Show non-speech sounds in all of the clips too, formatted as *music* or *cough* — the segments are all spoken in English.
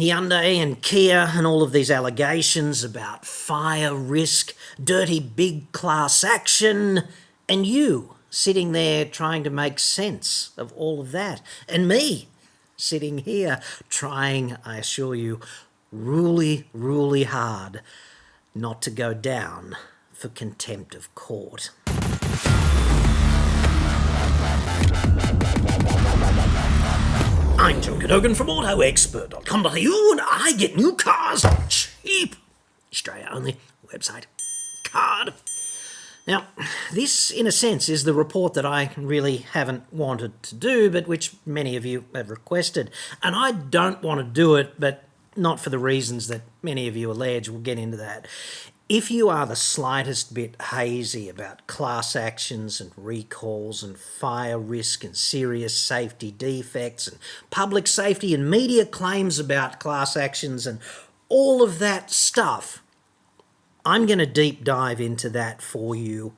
Hyundai and Kia and all of these allegations about fire risk, dirty big class action, and you sitting there trying to make sense of all of that, and me sitting here trying, I assure you, really, really hard not to go down for contempt of court. I'm John Cadogan from AutoExpert.com.au and I get new cars cheap. Australia only website. Card. Now, this, in a sense, is the report that I really haven't wanted to do, but which many of you have requested. And I don't want to do it, but not for the reasons that many of you allege. We'll get into that. If you are the slightest bit hazy about class actions and recalls and fire risk and serious safety defects and public safety and media claims about class actions and all of that stuff, I'm going to deep dive into that for you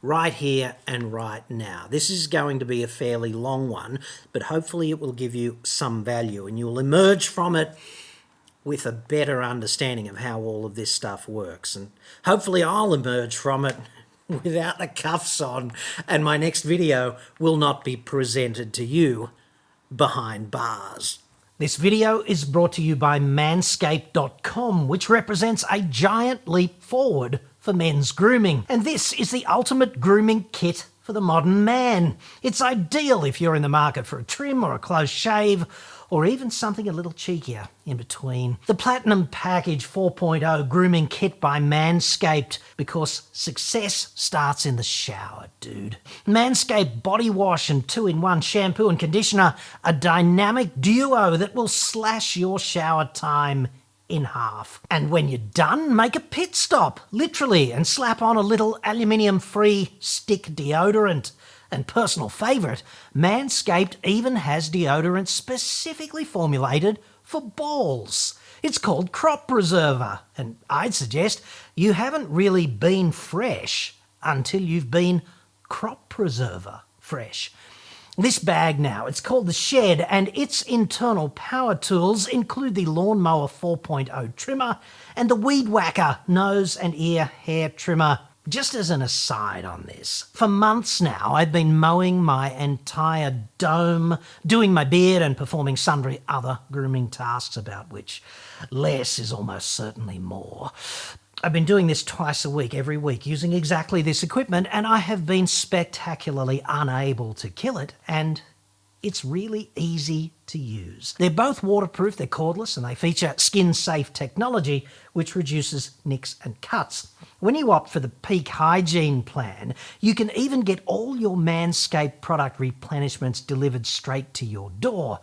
right here and right now. This is going to be a fairly long one, but hopefully it will give you some value and you'll emerge from it with a better understanding of how all of this stuff works. And hopefully, I'll emerge from it *laughs* without the cuffs on, and my next video will not be presented to you behind bars. This video is brought to you by Manscaped.com, which represents a giant leap forward for men's grooming. And this is the ultimate grooming kit for the modern man. It's ideal if you're in the market for a trim or a close shave or even something a little cheekier in between. The Platinum Package 4.0 grooming kit by Manscaped because success starts in the shower, dude. Manscaped body wash and two in one shampoo and conditioner, a dynamic duo that will slash your shower time in half. And when you're done, make a pit stop, literally, and slap on a little aluminium free stick deodorant. And personal favourite, Manscaped even has deodorant specifically formulated for balls. It's called Crop Preserver, and I'd suggest you haven't really been fresh until you've been Crop Preserver fresh. This bag now, it's called the Shed, and its internal power tools include the Lawnmower 4.0 trimmer and the Weed Whacker nose and ear hair trimmer just as an aside on this, for months now I've been mowing my entire dome, doing my beard and performing sundry other grooming tasks about which less is almost certainly more. I've been doing this twice a week, every week, using exactly this equipment, and I have been spectacularly unable to kill it, and it's really easy to use. They're both waterproof, they're cordless, and they feature skin safe technology which reduces nicks and cuts. When you opt for the peak hygiene plan, you can even get all your Manscaped product replenishments delivered straight to your door.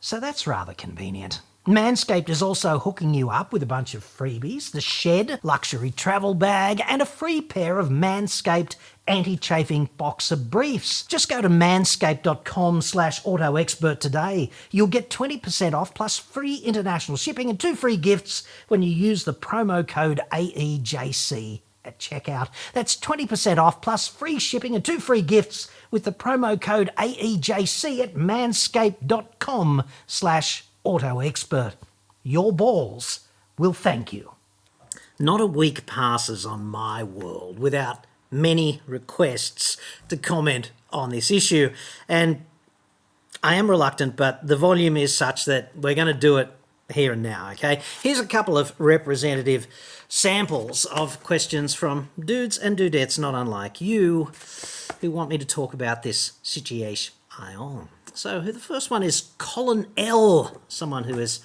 So that's rather convenient. Manscaped is also hooking you up with a bunch of freebies the shed, luxury travel bag, and a free pair of Manscaped anti chafing boxer briefs. Just go to manscaped.com slash autoexpert today. You'll get 20% off plus free international shipping and two free gifts when you use the promo code AEJC at checkout. That's 20% off plus free shipping and two free gifts with the promo code AEJC at manscaped.com slash auto expert. Your balls will thank you. Not a week passes on my world without many requests to comment on this issue, and I am reluctant, but the volume is such that we're going to do it here and now, okay? Here's a couple of representative samples of questions from dudes and dudettes not unlike you who want me to talk about this situation. So the first one is Colin L, someone who is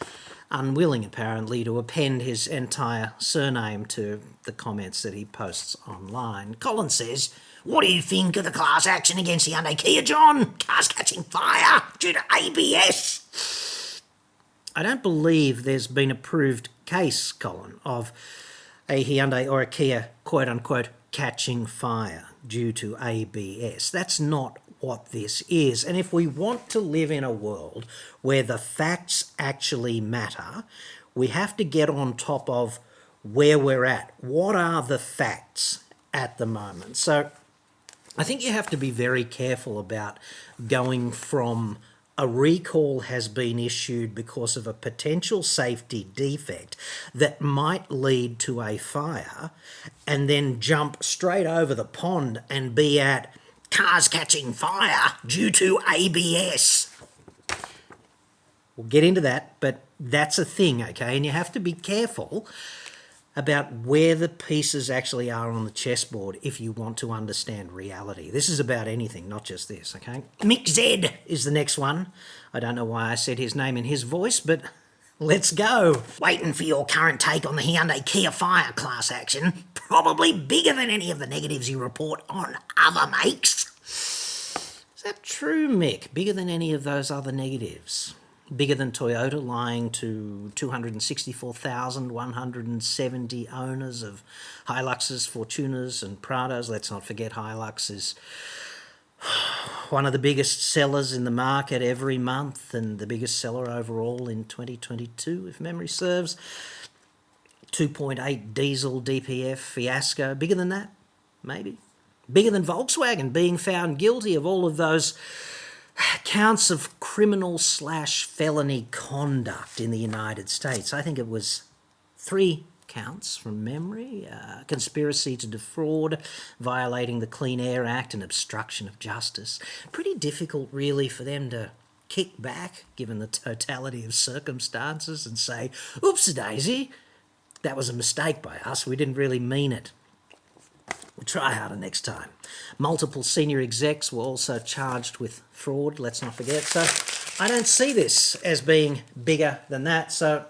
unwilling apparently to append his entire surname to the comments that he posts online. Colin says, What do you think of the class action against the Hyundai Kia, John? Cars catching fire due to ABS. I don't believe there's been a proved case, Colin, of a Hyundai or a Kia quote unquote catching fire due to ABS. That's not what this is. And if we want to live in a world where the facts actually matter, we have to get on top of where we're at. What are the facts at the moment? So I think you have to be very careful about going from a recall has been issued because of a potential safety defect that might lead to a fire and then jump straight over the pond and be at cars catching fire due to ABS. We'll get into that, but that's a thing, okay? And you have to be careful about where the pieces actually are on the chessboard if you want to understand reality. This is about anything, not just this, okay? Mick Z is the next one. I don't know why I said his name in his voice, but let's go. Waiting for your current take on the Hyundai Kia Fire class action. Probably bigger than any of the negatives you report on other makes. Is that true, Mick? Bigger than any of those other negatives? bigger than Toyota, lying to 264,170 owners of Hiluxes, Fortuners, and Prados. Let's not forget Hilux is *sighs* one of the biggest sellers in the market every month and the biggest seller overall in 2022, if memory serves. 2.8 diesel DPF fiasco, bigger than that, maybe. Bigger than Volkswagen being found guilty of all of those *sighs* counts of criminal slash felony conduct in the United States. I think it was three counts from memory uh, conspiracy to defraud, violating the Clean Air Act, and obstruction of justice. Pretty difficult, really, for them to kick back given the totality of circumstances and say, oops, daisy, that was a mistake by us. We didn't really mean it. We'll try harder next time. Multiple senior execs were also charged with fraud, let's not forget. So I don't see this as being bigger than that. So,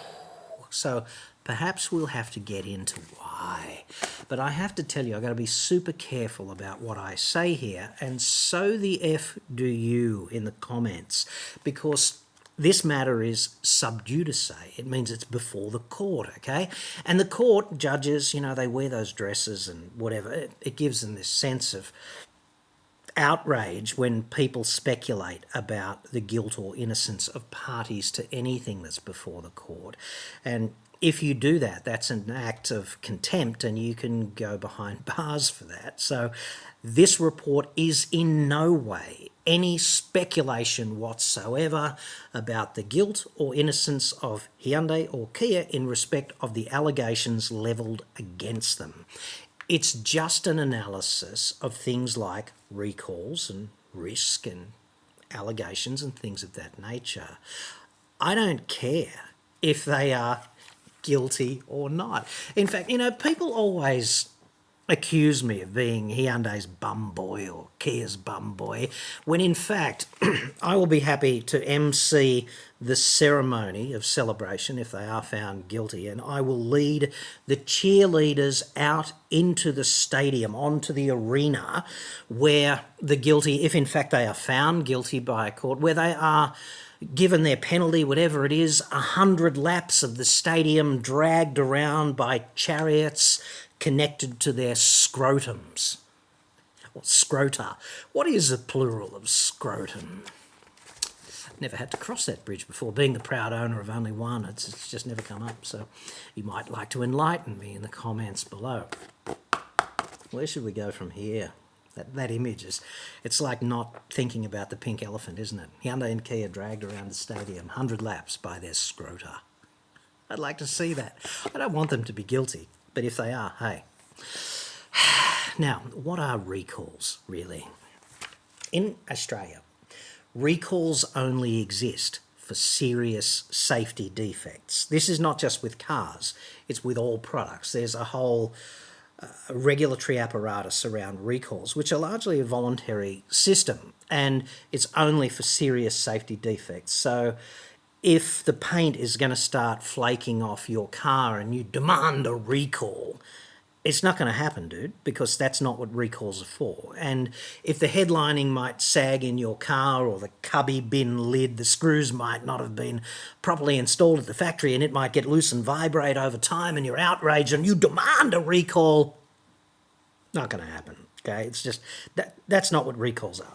*sighs* so perhaps we'll have to get into why. But I have to tell you, I've got to be super careful about what I say here, and so the F do you in the comments, because this matter is sub judice. It means it's before the court, okay? And the court, judges, you know, they wear those dresses and whatever. It, it gives them this sense of outrage when people speculate about the guilt or innocence of parties to anything that's before the court. And if you do that, that's an act of contempt and you can go behind *laughs* bars for that. So, this report is in no way any speculation whatsoever about the guilt or innocence of Hyundai or Kia in respect of the allegations levelled against them. It's just an analysis of things like recalls and risk and allegations and things of that nature. I don't care if they are guilty or not. In fact, you know, people always accuse me of being Hyundai's bum boy or Kia's bum boy, when in fact *clears throat* I will be happy to MC the ceremony of celebration if they are found guilty, and I will lead the cheerleaders out into the stadium, onto the arena, where the guilty, if in fact they are found guilty by a court, where they are given their penalty, whatever it is, a hundred laps of the stadium dragged around by chariots connected to their scrotums. Or scrota. What is the plural of scrotum? Never had to cross that bridge before. Being the proud owner of only one, it's, it's just never come up. So you might like to enlighten me in the comments below. Where should we go from here? That, that image is, it's like not thinking about the pink elephant, isn't it? Hyundai and Kia dragged around the stadium, 100 laps by their scrota. I'd like to see that. I don't want them to be guilty. But if they are, hey. *sighs* Now, what are recalls really? In Australia, recalls only exist for serious safety defects. This is not just with cars, it's with all products. There's a whole regulatory apparatus around recalls, which are largely a voluntary system, and it's only for serious safety defects. So if the paint is going to start flaking off your car and you demand a recall, it's not going to happen, dude, because that's not what recalls are for. And if the headlining might sag in your car or the cubby bin lid, the screws might not have been properly installed at the factory and it might get loose and vibrate over time and you're outraged and you demand a recall, not going to happen. Okay, it's just that that's not what recalls are.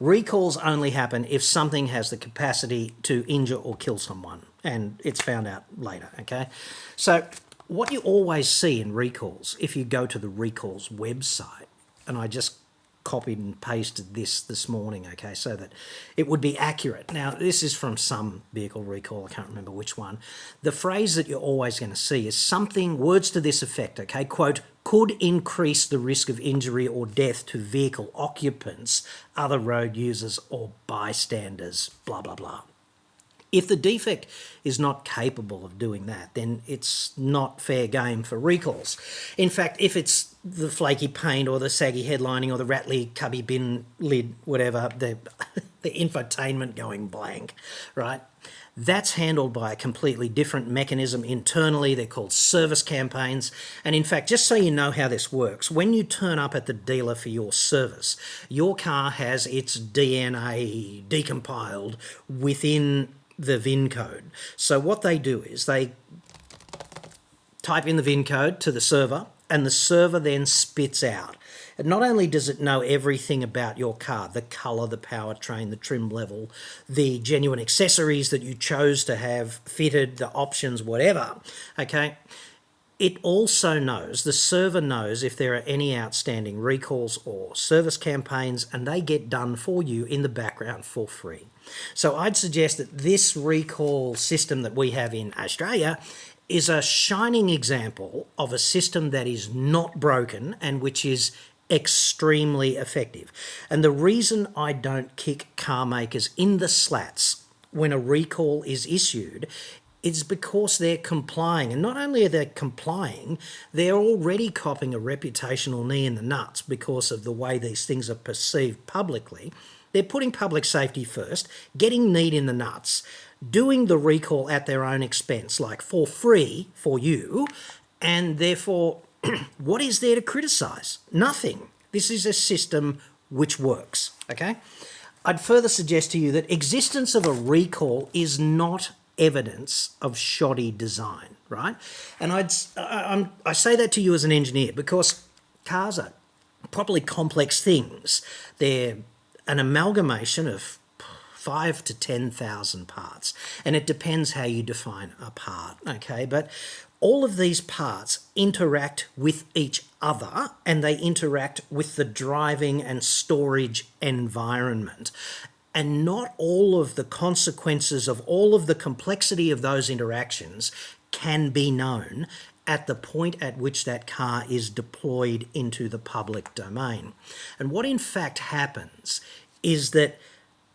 Recalls only happen if something has the capacity to injure or kill someone, and it's found out later, okay? So, what you always see in recalls, if you go to the recalls website, and I just copied and pasted this this morning, okay, so that it would be accurate. Now, this is from some vehicle recall, I can't remember which one. The phrase that you're always going to see is something, words to this effect, okay, quote, could increase the risk of injury or death to vehicle occupants, other road users, or bystanders, blah, blah, blah. If the defect is not capable of doing that, then it's not fair game for recalls. In fact, if it's the flaky paint or the saggy headlining or the rattly cubby bin lid, whatever, the, *laughs* the infotainment going blank, right? That's handled by a completely different mechanism internally. They're called service campaigns. And in fact, just so you know how this works, when you turn up at the dealer for your service, your car has its DNA decompiled within the VIN code. So what they do is they type in the VIN code to the server, and the server then spits out. And not only does it know everything about your car the colour, the powertrain, the trim level, the genuine accessories that you chose to have fitted, the options, whatever, okay, it also knows, the server knows if there are any outstanding recalls or service campaigns, and they get done for you in the background for free. So I'd suggest that this recall system that we have in Australia is a shining example of a system that is not broken and which is extremely effective. And the reason I don't kick car makers in the slats when a recall is issued is because they're complying. And not only are they complying, they're already copping a reputational knee in the nuts because of the way these things are perceived publicly. They're putting public safety first, getting need in the nuts, doing the recall at their own expense, like for free for you, and therefore, *clears throat* what is there to criticise? Nothing. This is a system which works, okay? I'd further suggest to you that existence of a recall is not evidence of shoddy design, right? And I'd I, I say that to you as an engineer because cars are properly complex things. They're an amalgamation of five to 10,000 parts. And it depends how you define a part, okay? But all of these parts interact with each other and they interact with the driving and storage environment. And not all of the consequences of all of the complexity of those interactions can be known at the point at which that car is deployed into the public domain. And what in fact happens is that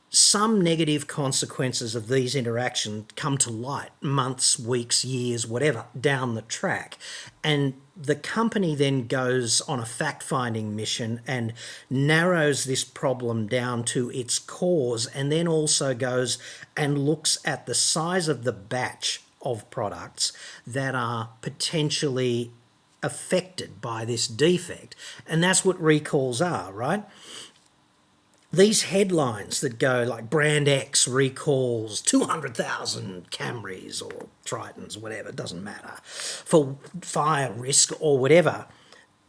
some negative consequences of these interactions come to light months, weeks, years, whatever, down the track. And the company then goes on a fact finding mission and narrows this problem down to its cause, and then also goes and looks at the size of the batch of products that are potentially affected by this defect. And that's what recalls are, right? these headlines that go like brand X recalls 200,000 Camrys or Tritons, whatever, doesn't matter, for fire risk or whatever,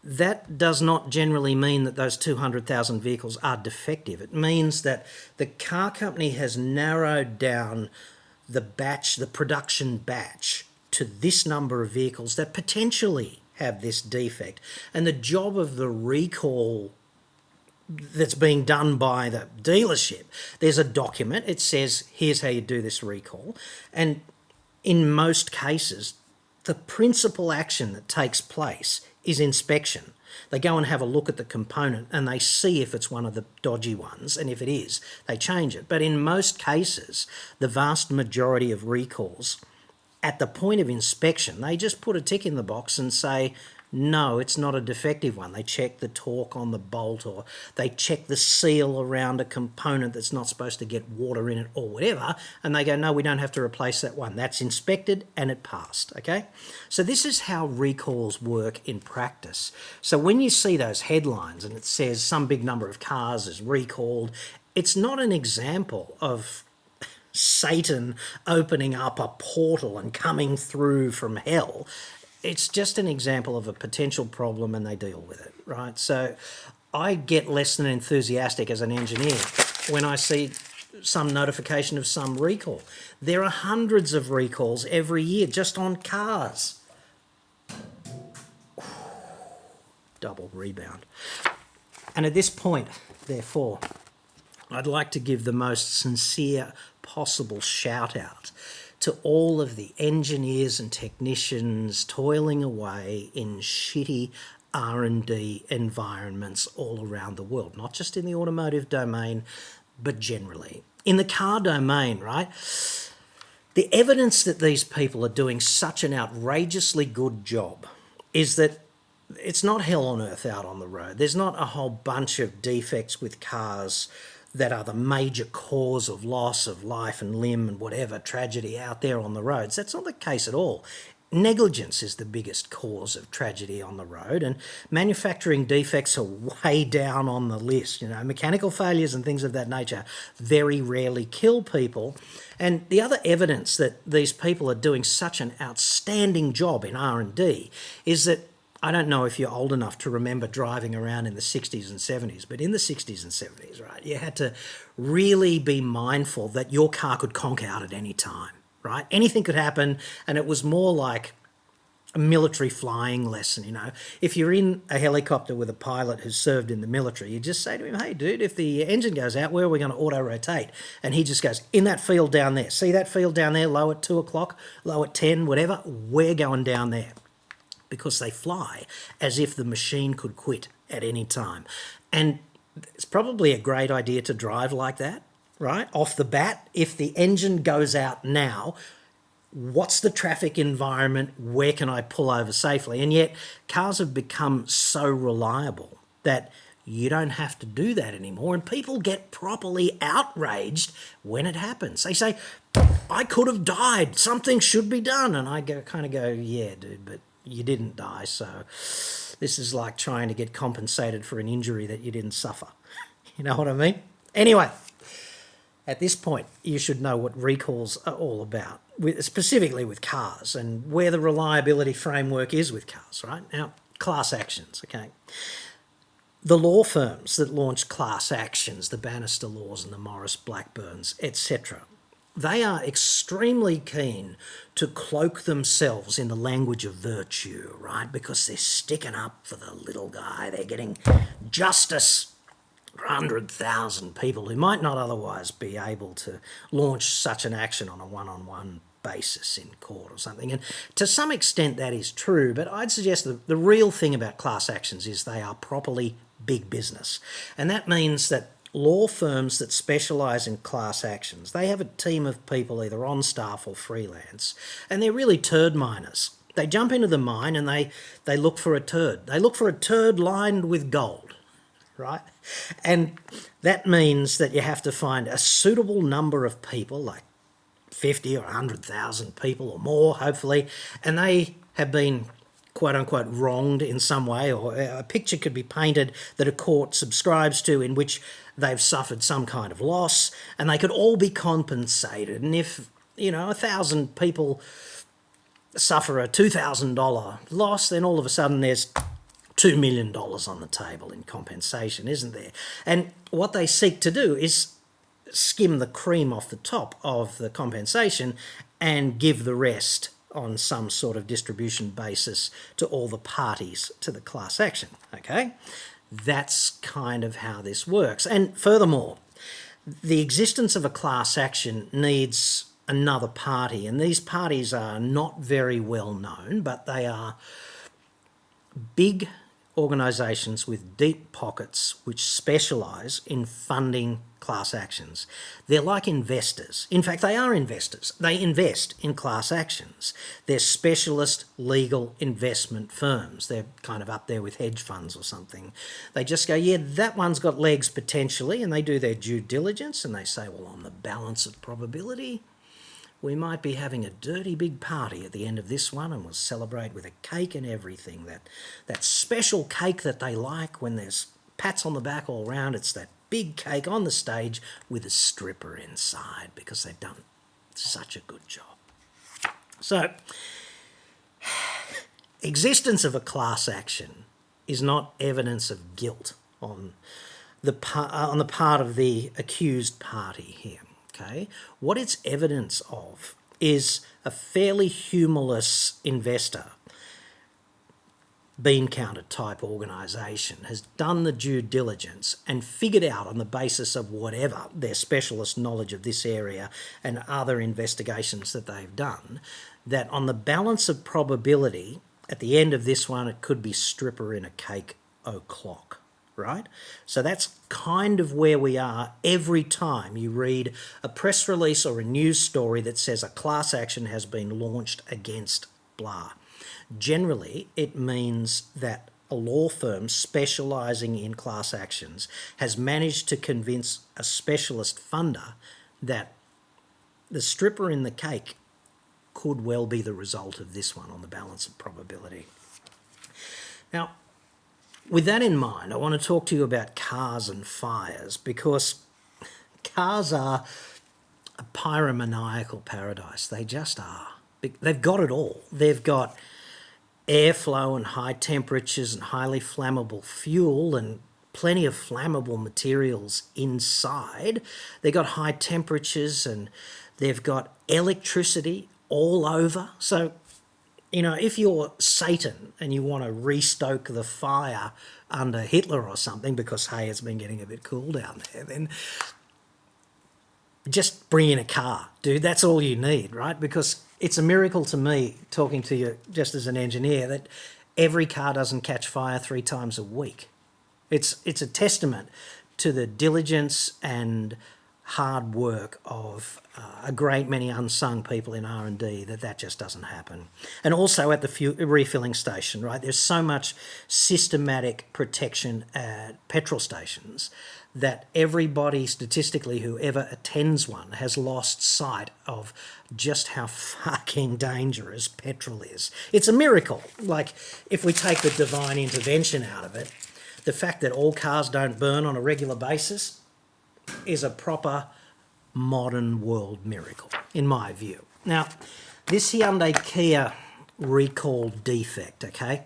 that does not generally mean that those 200,000 vehicles are defective. It means that the car company has narrowed down the batch, the production batch, to this number of vehicles that potentially have this defect. And the job of the recall that's being done by the dealership. There's a document. It says, here's how you do this recall. And in most cases, the principal action that takes place is inspection. They go and have a look at the component and they see if it's one of the dodgy ones, and if it is, they change it. But in most cases, the vast majority of recalls, at the point of inspection, they just put a tick in the box and say, no, it's not a defective one. They check the torque on the bolt or they check the seal around a component that's not supposed to get water in it or whatever. And they go, no, we don't have to replace that one. That's inspected and it passed. Okay. So this is how recalls work in practice. So when you see those headlines and it says some big number of cars is recalled, it's not an example of *laughs* Satan opening up a portal and coming through from hell it's just an example of a potential problem and they deal with it, right? So I get less than enthusiastic as an engineer when I see some notification of some recall. There are hundreds of recalls every year just on cars. *sighs* Double rebound. And at this point, therefore, I'd like to give the most sincere possible shout out to all of the engineers and technicians toiling away in shitty R&D environments all around the world, not just in the automotive domain, but generally. In the car domain, right? The evidence that these people are doing such an outrageously good job is that it's not hell on earth out on the road. There's not a whole bunch of defects with cars that are the major cause of loss of life and limb and whatever tragedy out there on the roads. That's not the case at all. Negligence is the biggest cause of tragedy on the road, and manufacturing defects are *laughs* way down on the list. You know, mechanical failures and things of that nature very rarely kill people. And the other evidence that these people are doing such an outstanding job in R&D is that I don't know if you're old enough to remember driving around in the 60s and 70s, but in the 60s and 70s, right, you had to really be mindful that your car could conk out at any time, right? Anything could happen, and it was more like a military flying lesson, you know. If you're in a helicopter with a pilot who's served in the military, you just say to him, hey, dude, if the engine goes out, where are we going to auto rotate? And he just goes, in that field down there. See that field down there, low at two o'clock, low at 10, whatever? We're going down there because they fly as if the machine could quit at any time. And it's probably a great idea to drive like that, right? Off the bat, if the engine goes out now, what's the traffic environment? Where can I pull over safely? And yet, cars have become so reliable that you don't have to do that anymore. And people get properly outraged when it happens. They say, I could have died. Something should be done. And I go, kind of go, yeah, dude, but you didn't die. So this is like trying to get compensated for an injury that you didn't suffer. *laughs* You know what I mean? Anyway, at this point, you should know what recalls are all about, specifically with cars and where the reliability framework is with cars, right? Now, class actions, okay? The law firms that launched class actions, the Bannister Laws and the Maurice Blackburns, etc., they are extremely keen to cloak themselves in the language of virtue, right? Because they're sticking up for the little guy. They're getting justice for 100,000 people who might not otherwise be able to launch such an action on a one on one basis in court or something. And to some extent, that is true, but I'd suggest that the real thing about class actions is they are properly big business. And that means that law firms that specialise in class actions, they have a team of people either on staff or freelance, and they're really turd miners. They jump into the mine and they, they look for a turd. They look for a turd lined with gold, right? And that means that you have to find a suitable number of people, like 50 or 100,000 people or more, hopefully, and they have been quote unquote wronged in some way, or a picture could be painted that a court subscribes to in which they've suffered some kind of loss and they could all be compensated. And if, you know, a thousand people suffer a $2,000 loss, then all of a sudden there's $2 million on the table in compensation, isn't there? And what they seek to do is skim the cream off the top of the compensation and give the rest on some sort of distribution basis to all the parties to the class action. Okay? That's kind of how this works. And furthermore, the existence of a class action needs another party, and these parties are not very well known, but they are big organisations with deep pockets which specialise in funding class actions. They're like investors. In fact, they are investors. They invest in class actions. They're specialist legal investment firms. They're kind of up there with hedge funds or something. They just go, yeah, that one's got legs potentially, and they do their due diligence and they say, well, on the balance of probability, we might be having a dirty big party at the end of this one and we'll celebrate with a cake and everything. That that special cake that they like when there's pats on the back all round. It's that big cake on the stage with a stripper inside because they've done such a good job. So, *sighs* existence of a class action is not evidence of guilt on the uh, on the part of the accused party here. Okay, what it's evidence of is a fairly humorless investor bean counter type organisation has done the due diligence and figured out on the basis of whatever their specialist knowledge of this area and other investigations that they've done that on the balance of probability at the end of this one it could be stripper in a cake o'clock right? So that's kind of where we are every time you read a press release or a news story that says a class action has been launched against blah Generally, it means that a law firm specialising in class actions has managed to convince a specialist funder that the stripper in the cake could well be the result of this one on the balance of probability. Now, with that in mind, I want to talk to you about cars and fires because cars are a pyromaniacal paradise. They just are. They've got it all. They've got airflow and high temperatures and highly flammable fuel and plenty of flammable materials inside. They've got high temperatures and they've got electricity all over. So, you know, if you're Satan and you want to restoke the fire under Hitler or something because, hey, it's been getting a bit cool down there, then just bring in a car, dude. That's all you need, right? Because it's a miracle to me, talking to you just as an engineer, that every car doesn't catch fire three times a week. It's it's a testament to the diligence and hard work of uh, a great many unsung people in R&D that that just doesn't happen. And also at the fuel, refilling station, right? There's so much systematic protection at petrol stations that everybody statistically who ever attends one has lost sight of just how fucking dangerous petrol is. It's a miracle. Like, if we take the divine intervention out of it, the fact that all cars don't burn on a regular basis is a proper modern world miracle, in my view. Now, this Hyundai Kia recall defect, okay?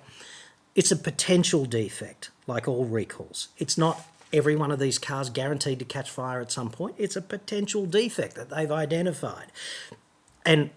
It's a potential defect, like all recalls. It's not every one of these cars guaranteed to catch fire at some point. It's a potential defect that they've identified. And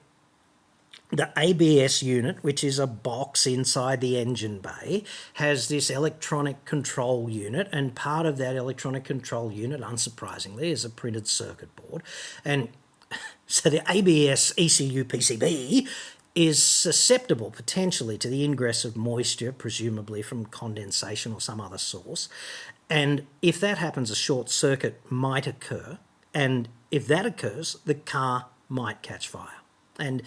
the ABS unit, which is a box inside the engine bay, has this electronic control unit, and part of that electronic control unit, unsurprisingly, is a printed circuit board. And *laughs* so the ABS ECU PCB is susceptible potentially to the ingress of moisture, presumably from condensation or some other source. And if that happens, a short circuit might occur. And if that occurs, the car might catch fire. And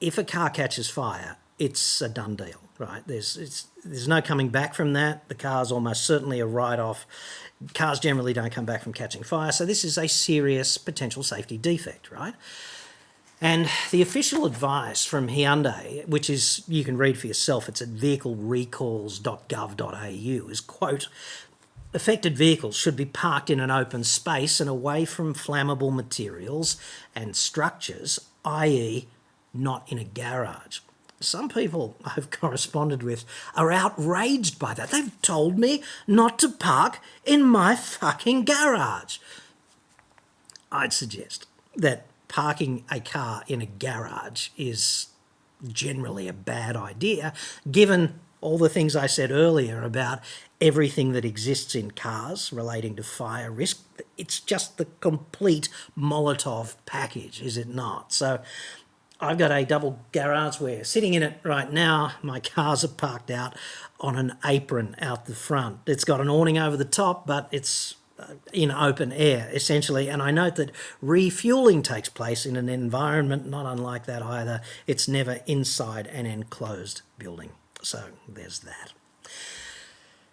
if a car catches fire, it's a done deal, right? There's there's no coming back from that. The car's almost certainly a write-off. Cars generally don't come back from catching fire, so this is a serious potential safety defect, right? And the official advice from Hyundai, which is you can read for yourself, it's at vehiclerecalls.gov.au, is quote Affected vehicles should be parked in an open space and away from flammable materials and structures, i.e., not in a garage. Some people I've *laughs* corresponded with are outraged by that. They've told me not to park in my fucking garage. I'd suggest that parking a car in a garage is generally a bad idea, given all the things I said earlier about everything that exists in cars relating to fire risk. It's just the complete Molotov package, is it not? So I've got a double garage where sitting in it right now, my cars are parked out on an apron out the front. It's got an awning over the top, but it's uh, in open air essentially. And I note that refueling takes place in an environment not unlike that either. It's never inside an enclosed building. So there's that.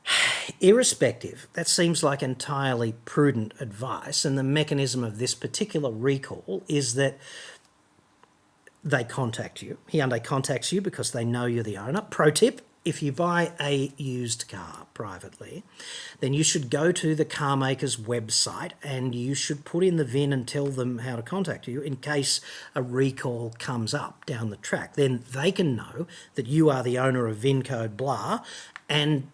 *sighs* Irrespective, that seems like entirely prudent advice, and the mechanism of this particular recall is that they contact you. Hyundai contacts you because they know you're the owner. Pro tip if you buy a used car privately, then you should go to the car maker's website and you should put in the VIN and tell them how to contact you in case a recall comes up down the track. Then they can know that you are the owner of VIN code blah and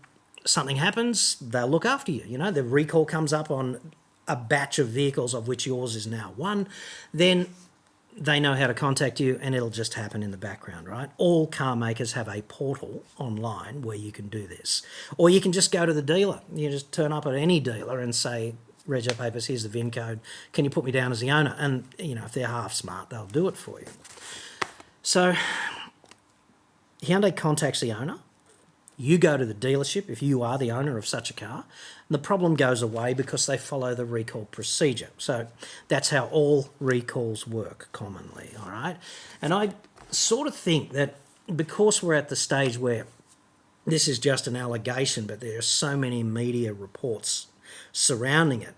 something happens, they'll look after you. You know, the recall comes up on a batch of vehicles of which yours is now one, then they know how to contact you and it'll just happen in the background, right? All car makers have a portal online where you can do this. Or you can just go to the dealer. You just turn up at any dealer and say, Rego Papers, here's the VIN code. Can you put me down as the owner? And, you know, if they're half smart, they'll do it for you. So Hyundai contacts the owner. You go to the dealership if you are the owner of such a car. The problem goes away because they follow the recall procedure. So that's how all recalls work commonly, all right? And I sort of think that because we're at the stage where this is just an allegation, but there are so many media reports surrounding it,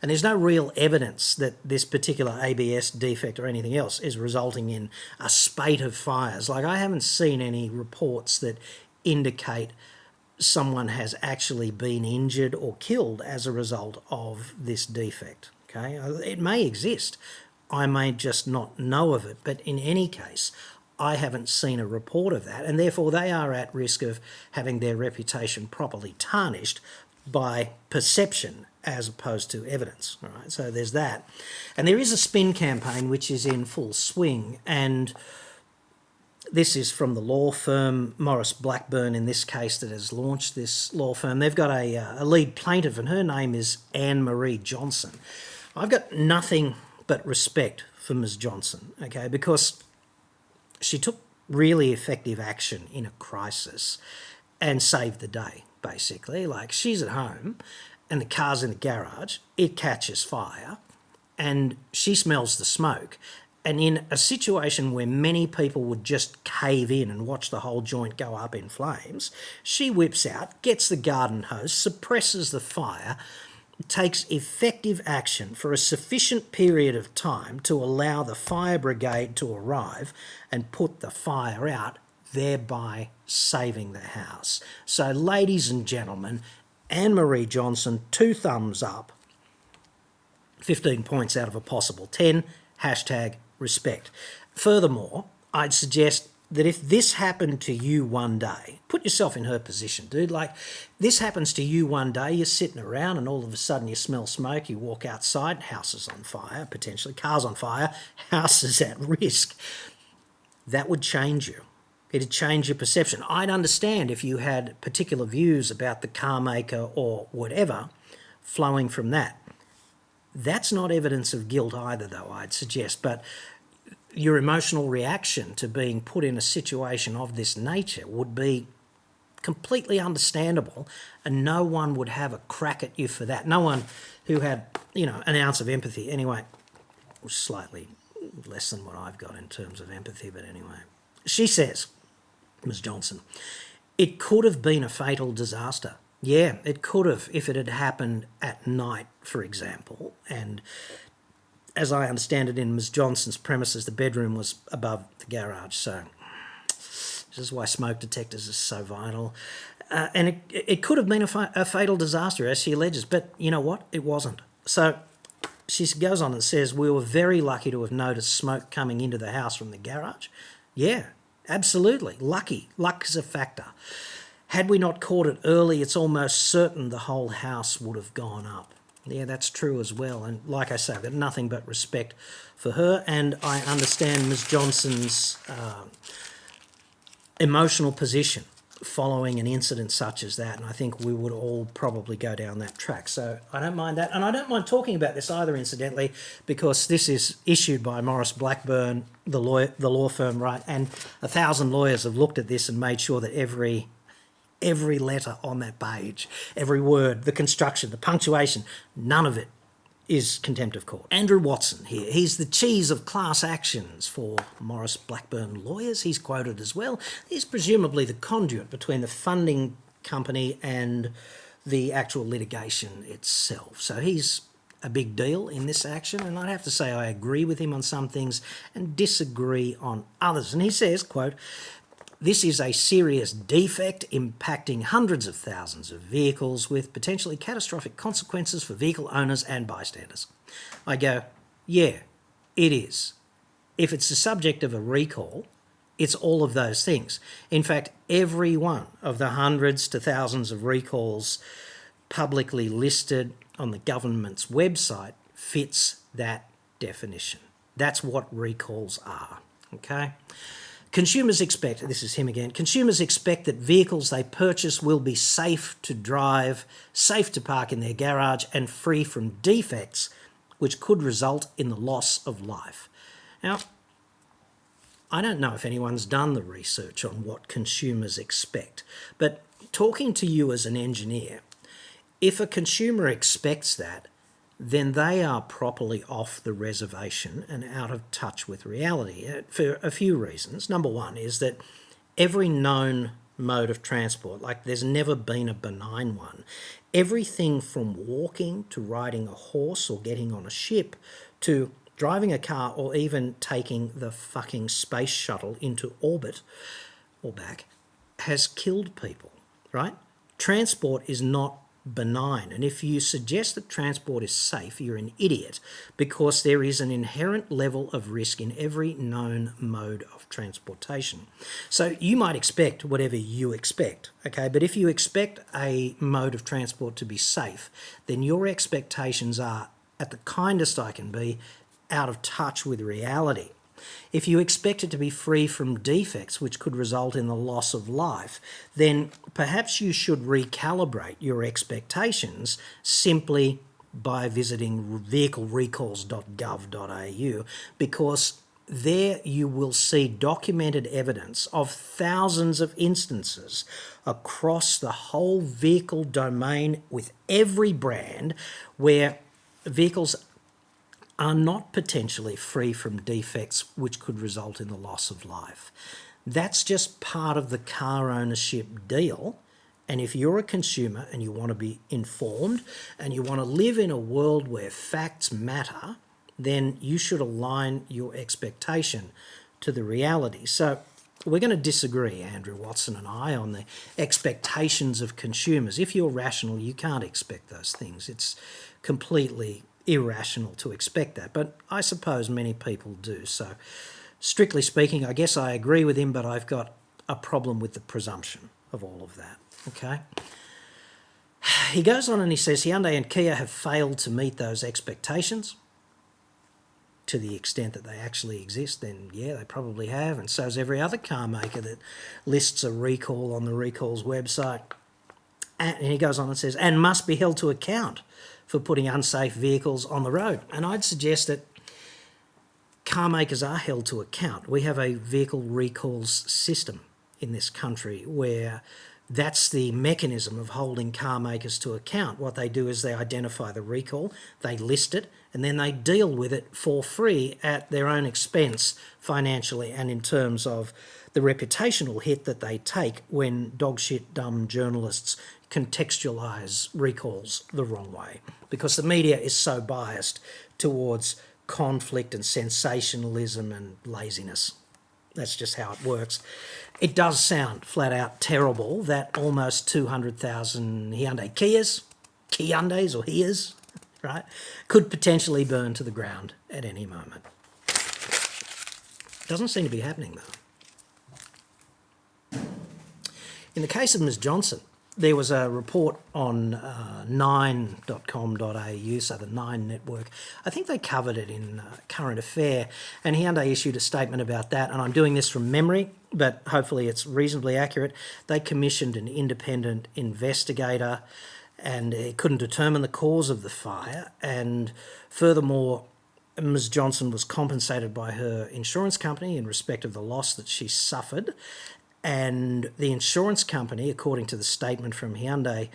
and there's no real evidence that this particular ABS defect or anything else is resulting in a spate of fires. Like, I haven't seen any reports that indicate someone has actually been injured or killed as a result of this defect. Okay, uh, it may exist. I may just not know of it, but in any case, I haven't seen a report of that, and therefore they are at risk of having their reputation properly tarnished by perception as opposed to evidence. All right, so there's that, and there is a spin campaign which is in full swing, and this is from the law firm Maurice Blackburn in this case that has launched this law firm. They've got a, uh, a lead plaintiff, and her name is Anne Marie Johnson. I've got nothing but respect for Ms. Johnson, okay, because she took really effective action in a crisis and saved the day, basically. Like she's at home and the car's in the garage, it catches fire, and she smells the smoke and in a situation where many people would just cave in and watch the whole joint go up in flames, she whips out, gets the garden hose, suppresses the fire, takes effective action for a sufficient period of time to allow the fire brigade to arrive and put the fire out, thereby saving the house. So, ladies and gentlemen, Anne Marie Johnson, two thumbs up, 15 points out of a possible 10, hashtag respect. Furthermore, I'd suggest that if this happened to you one day, put yourself in her position, dude. Like, this happens to you one day, you're sitting around and all of a sudden you smell smoke, you walk outside, house is on fire, potentially, cars on fire, *laughs* house is at risk. That would change you. It'd change your perception. I'd understand if you had particular views about the car maker or whatever flowing from that. That's not evidence of guilt either, though, I'd suggest. But your emotional reaction to being put in a situation of this nature would be completely understandable, and no one would have a crack at you for that. No one who had, you know, an ounce of empathy. Anyway, slightly less than what I've got in terms of empathy, but anyway. She says, Ms. Johnson, it could have been a fatal disaster. Yeah, it could have if it had happened at night, for example, and as I understand it, in Ms. Johnson's premises, the bedroom was above the garage. So this is why smoke detectors are so vital. Uh, and it, it could have been a, a fatal disaster, as she alleges, but you know what? It wasn't. So she goes on and says, We were very lucky to have noticed smoke coming into the house from the garage. Yeah, absolutely. Lucky. Luck is a factor. Had we not caught it early, it's almost certain the whole house would have gone up. Yeah, that's true as well. And like I say, I've got nothing but respect for her, and I understand Ms. Johnson's uh, emotional position following an incident such as that. And I think we would all probably go down that track. So I don't mind that. And I don't mind talking about this either, incidentally, because this is issued by Maurice Blackburn, the, lawyer, the law firm, right? And a thousand lawyers have looked at this and made sure that every every letter on that page, every word, the construction, the punctuation, none of it is contempt of court. Andrew Watson here, he's the cheese of class actions for Maurice Blackburn lawyers. He's quoted as well. He's presumably the conduit between the funding company and the actual litigation itself. So he's a big deal in this action and I'd have to say I agree with him on some things and disagree on others. And he says, quote, this is a serious defect impacting hundreds of thousands of vehicles with potentially catastrophic consequences for vehicle owners and bystanders. I go, yeah, it is. If it's the subject of a recall, it's all of those things. In fact, every one of the hundreds to thousands of recalls publicly listed on the government's website fits that definition. That's what recalls are. Okay? Consumers expect, this is him again, consumers expect that vehicles they purchase will be safe to drive, safe to park in their garage, and free from defects which could result in the loss of life. Now, I don't know if anyone's done the research on what consumers expect, but talking to you as an engineer, if a consumer expects that, then they are properly off the reservation and out of touch with reality uh, for a few reasons. Number one is that every known mode of transport, like there's never been a benign one, everything from walking to riding a horse or getting on a ship to driving a car or even taking the fucking space shuttle into orbit or back has killed people, right? Transport is not benign. And if you suggest that transport is safe, you're an idiot because there is an inherent level of risk in every known mode of transportation. So you might expect whatever you expect, okay? But if you expect a mode of transport to be safe, then your expectations are, at the kindest I can be, out of touch with reality. If you expect it to be free from defects which could result in the loss of life, then perhaps you should recalibrate your expectations simply by visiting vehiclerecalls.gov.au because there you will see documented evidence of thousands of instances across the whole vehicle domain with every brand where vehicles are not potentially free from defects which could result in the loss of life. That's just part of the car ownership deal. And if you're a consumer and you want to be informed and you want to live in a world where facts matter, then you should align your expectation to the reality. So, we're going to disagree, Andrew Watson and I, on the expectations of consumers. If you're rational, you can't expect those things. It's completely irrational to expect that, but I suppose many people do. So, strictly speaking, I guess I agree with him, but I've got a problem with the presumption of all of that. Okay. *sighs* He goes on and he says Hyundai and Kia have failed to meet those expectations to the extent that they actually exist, then yeah, they probably have, and so is every other car maker that lists a recall on the recalls website. And he goes on and says, and must be held to account for putting unsafe vehicles on the road. And I'd suggest that car makers are held to account. We have a vehicle recalls system in this country where that's the mechanism of holding car makers to account. What they do is they identify the recall, they list it, and then they deal with it for free at their own expense financially and in terms of the reputational hit that they take when dogshit dumb journalists contextualize recalls the wrong way because the media is so biased towards conflict and sensationalism and laziness. That's just how it works. It does sound flat out terrible that almost 200,000 Hyundai Kias, Hyundais or Hias, *laughs* right, could potentially burn to the ground at any moment. Doesn't seem to be happening though. In the case of Ms. Johnson, there was a report on uh, nine.com.au, so the Nine Network. I think they covered it in uh, Current Affair, and Hyundai issued a statement about that. And I'm doing this from memory, but hopefully it's reasonably accurate. They commissioned an independent investigator, and it couldn't determine the cause of the fire. And furthermore, Ms. Johnson was compensated by her insurance company in respect of the loss that she suffered, and the insurance company, according to the statement from Hyundai,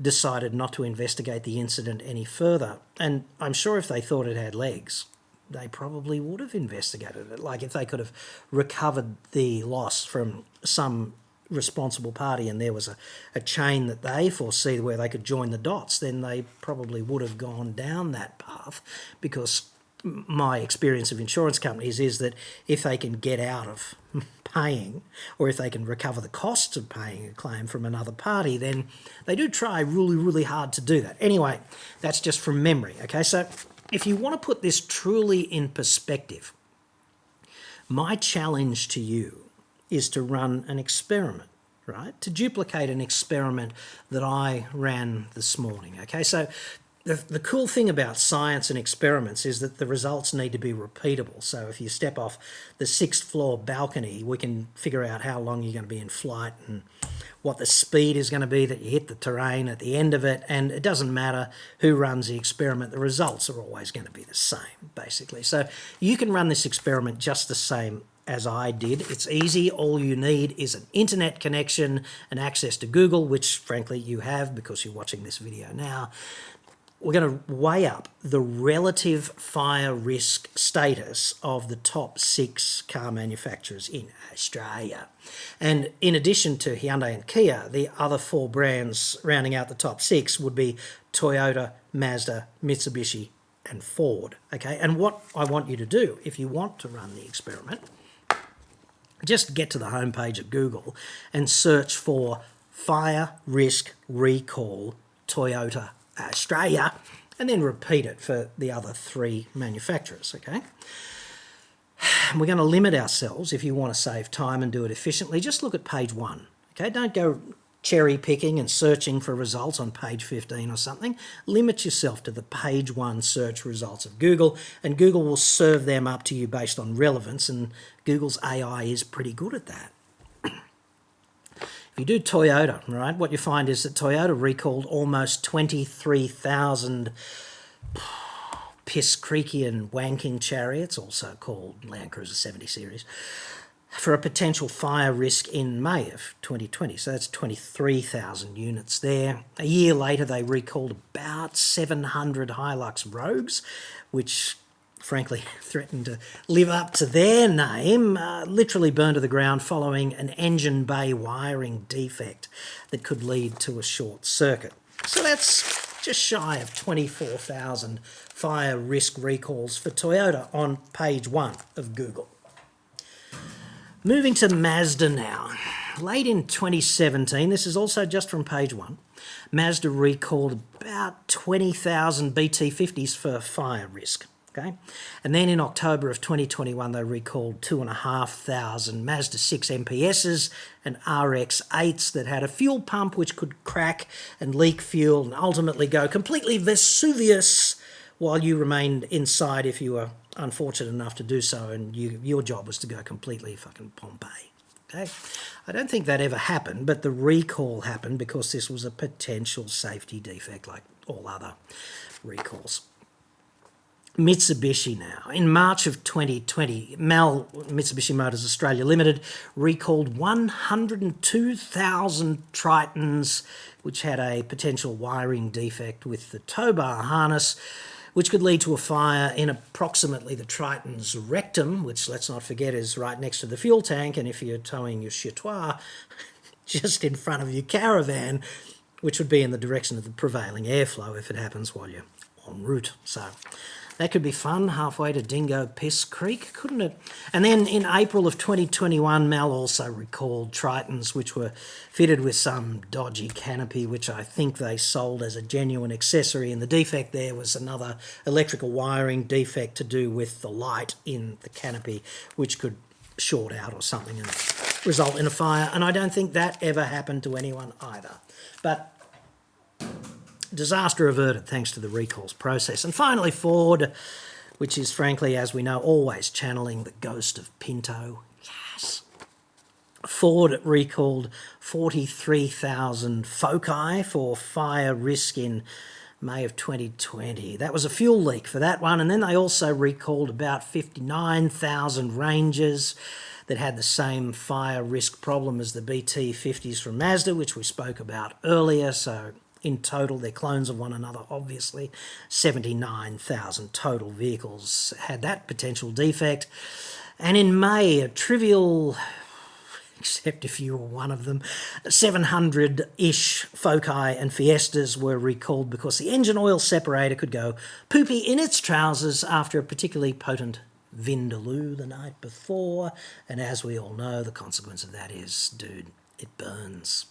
decided not to investigate the incident any further. And I'm sure if they thought it had legs, they probably would have investigated it. Like if they could have recovered the loss from some responsible party and there was a, a chain that they foresee where they could join the dots, then they probably would have gone down that path because my experience of insurance companies is that if they can get out of paying or if they can recover the costs of paying a claim from another party, then they do try really, really hard to do that. Anyway, that's just from memory. Okay, so if you want to put this truly in perspective, my challenge to you is to run an experiment, right? To duplicate an experiment that I ran this morning. Okay, so the, the cool thing about science and experiments is that the results need to be repeatable. So if you step off the sixth floor balcony, we can figure out how long you're going to be in flight and what the speed is going to be that you hit the terrain at the end of it. And it doesn't matter who runs the experiment, the results are always going to be the same, basically. So you can run this experiment just the same as I did. It's easy. All you need is an internet connection and access to Google, which frankly you have because you're watching this video now we're going to weigh up the relative fire risk status of the top six car manufacturers in Australia. And in addition to Hyundai and Kia, the other four brands rounding out the top six would be Toyota, Mazda, Mitsubishi, and Ford. Okay, and what I want you to do if you want to run the experiment, just get to the homepage of Google and search for fire risk recall Toyota Australia and then repeat it for the other three manufacturers, okay? *sighs* We're going to limit ourselves if you want to save time and do it efficiently. Just look at page one, okay? Don't go cherry picking and searching for results on page 15 or something. Limit yourself to the page one search results of Google, and Google will serve them up to you based on relevance, and Google's AI is pretty good at that. If you do Toyota, right, what you find is that Toyota recalled almost 23,000 piss creaky and wanking chariots, also called Land Cruiser 70 series, for a potential fire risk in May of 2020. So that's 23,000 units there. A year later, they recalled about 700 Hilux Rogues, which frankly *laughs* threatened to live up to their name, uh, literally burned to the ground following an engine bay wiring defect that could lead to a short circuit. So that's just shy of 24,000 fire risk recalls for Toyota on page one of Google. Moving to Mazda now. Late in 2017, this is also just from page one, Mazda recalled about 20,000 BT50s for fire risk. Okay, and then in October of 2021, they recalled two and a half thousand Mazda 6 MPSs and RX 8s that had a fuel pump which could crack and leak fuel and ultimately go completely Vesuvius while you remained inside if you were unfortunate enough to do so, and you, your job was to go completely fucking Pompeii. Okay, I don't think that ever happened, but the recall happened because this was a potential safety defect like all other recalls. Mitsubishi now. In March of 2020, MAL Mitsubishi Motors Australia Limited recalled 102,000 Tritons, which had a potential wiring defect with the tow bar harness, which could lead to a fire in approximately the Triton's rectum, which let's not forget is right next to the fuel tank. And if you're towing your chauffeur *laughs* just in front of your caravan, which would be in the direction of the prevailing airflow if it happens while you're en route. So that could be fun halfway to Dingo Piss Creek, couldn't it? And then in April of 2021, Mal also recalled Tritons, which were fitted with some dodgy canopy, which I think they sold as a genuine accessory. And the defect there was another electrical wiring defect to do with the light in the canopy, which could short out or something and result in a fire. And I don't think that ever happened to anyone either. But disaster averted thanks to the recalls process. And finally, Ford, which is frankly, as we know, always channeling the ghost of Pinto. Yes. Ford recalled 43,000 foci for fire risk in May of 2020. That was a fuel leak for that one. And then they also recalled about 59,000 Rangers that had the same fire risk problem as the BT50s from Mazda, which we spoke about earlier. So in total, they're clones of one another, obviously. 79,000 total vehicles had that potential defect. And in May, a trivial, except if you were one of them, 700 ish Foci and Fiestas were recalled because the engine oil separator could go poopy in its trousers after a particularly potent Vindaloo the night before. And as we all know, the consequence of that is, dude, it burns.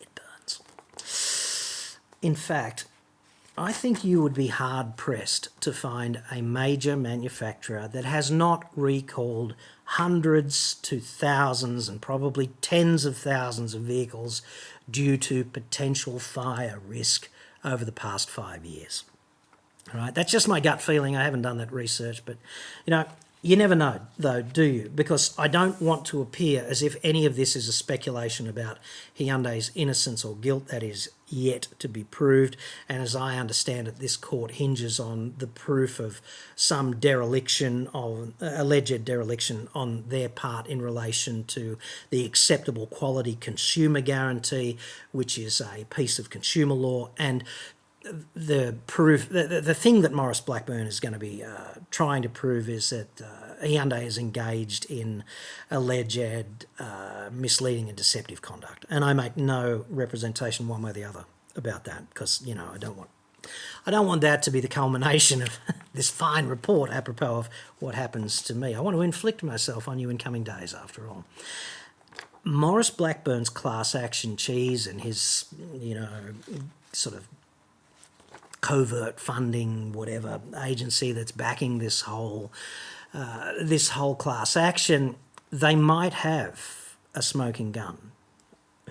it burns. In fact, I think you would be hard pressed to find a major manufacturer that has not recalled hundreds to thousands and probably tens of thousands of vehicles due to potential fire risk over the past five years. All right, that's just my gut feeling. I haven't done that research, but you know, you never know, though, do you? Because I don't want to appear as if any of this is a speculation about Hyundai's innocence or guilt that is yet to be proved. And as I understand it, this court hinges on the proof of some dereliction of uh, alleged dereliction on their part in relation to the acceptable quality consumer guarantee, which is a piece of consumer law, and the proof, the, the, the thing that Maurice Blackburn is going to be uh, trying to prove is that uh, Hyundai is engaged in alleged uh, misleading and deceptive conduct. And I make no representation one way or the other about that because, you know, I don't want. I don't want that to be the culmination of *laughs* this fine report apropos of what happens to me. I want to inflict myself on you in coming days, after all. Maurice Blackburn's class action cheese and his, you know, sort of covert funding, whatever agency that's backing this whole uh, this whole class action, they might have a smoking gun.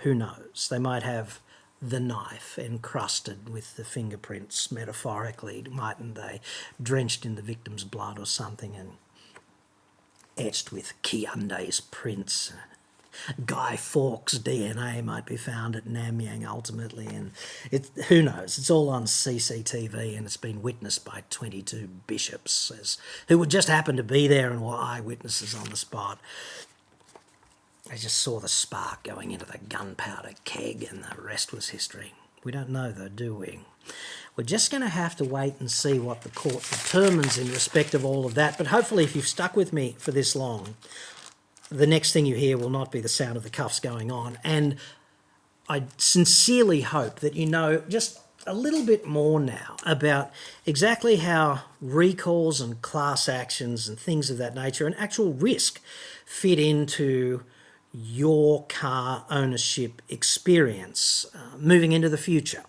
Who knows? They might have the knife encrusted with the fingerprints, metaphorically, mightn't they? Drenched in the victim's blood or something and etched with Hyundai's prints. Guy Fawkes' DNA might be found at Namyang ultimately, and it, who knows? It's all on CCTV and it's been witnessed by 22 bishops as, who would just happen to be there and were eyewitnesses on the spot. They just saw the spark going into the gunpowder keg, and the rest was history. We don't know, though, do we? We're just going to have to wait and see what the court determines in respect of all of that. But hopefully, if you've stuck with me for this long, the next thing you hear will not be the sound of the cuffs going on. And I sincerely hope that you know just a little bit more now about exactly how recalls and class actions and things of that nature and actual risk fit into your car ownership experience uh, moving into the future.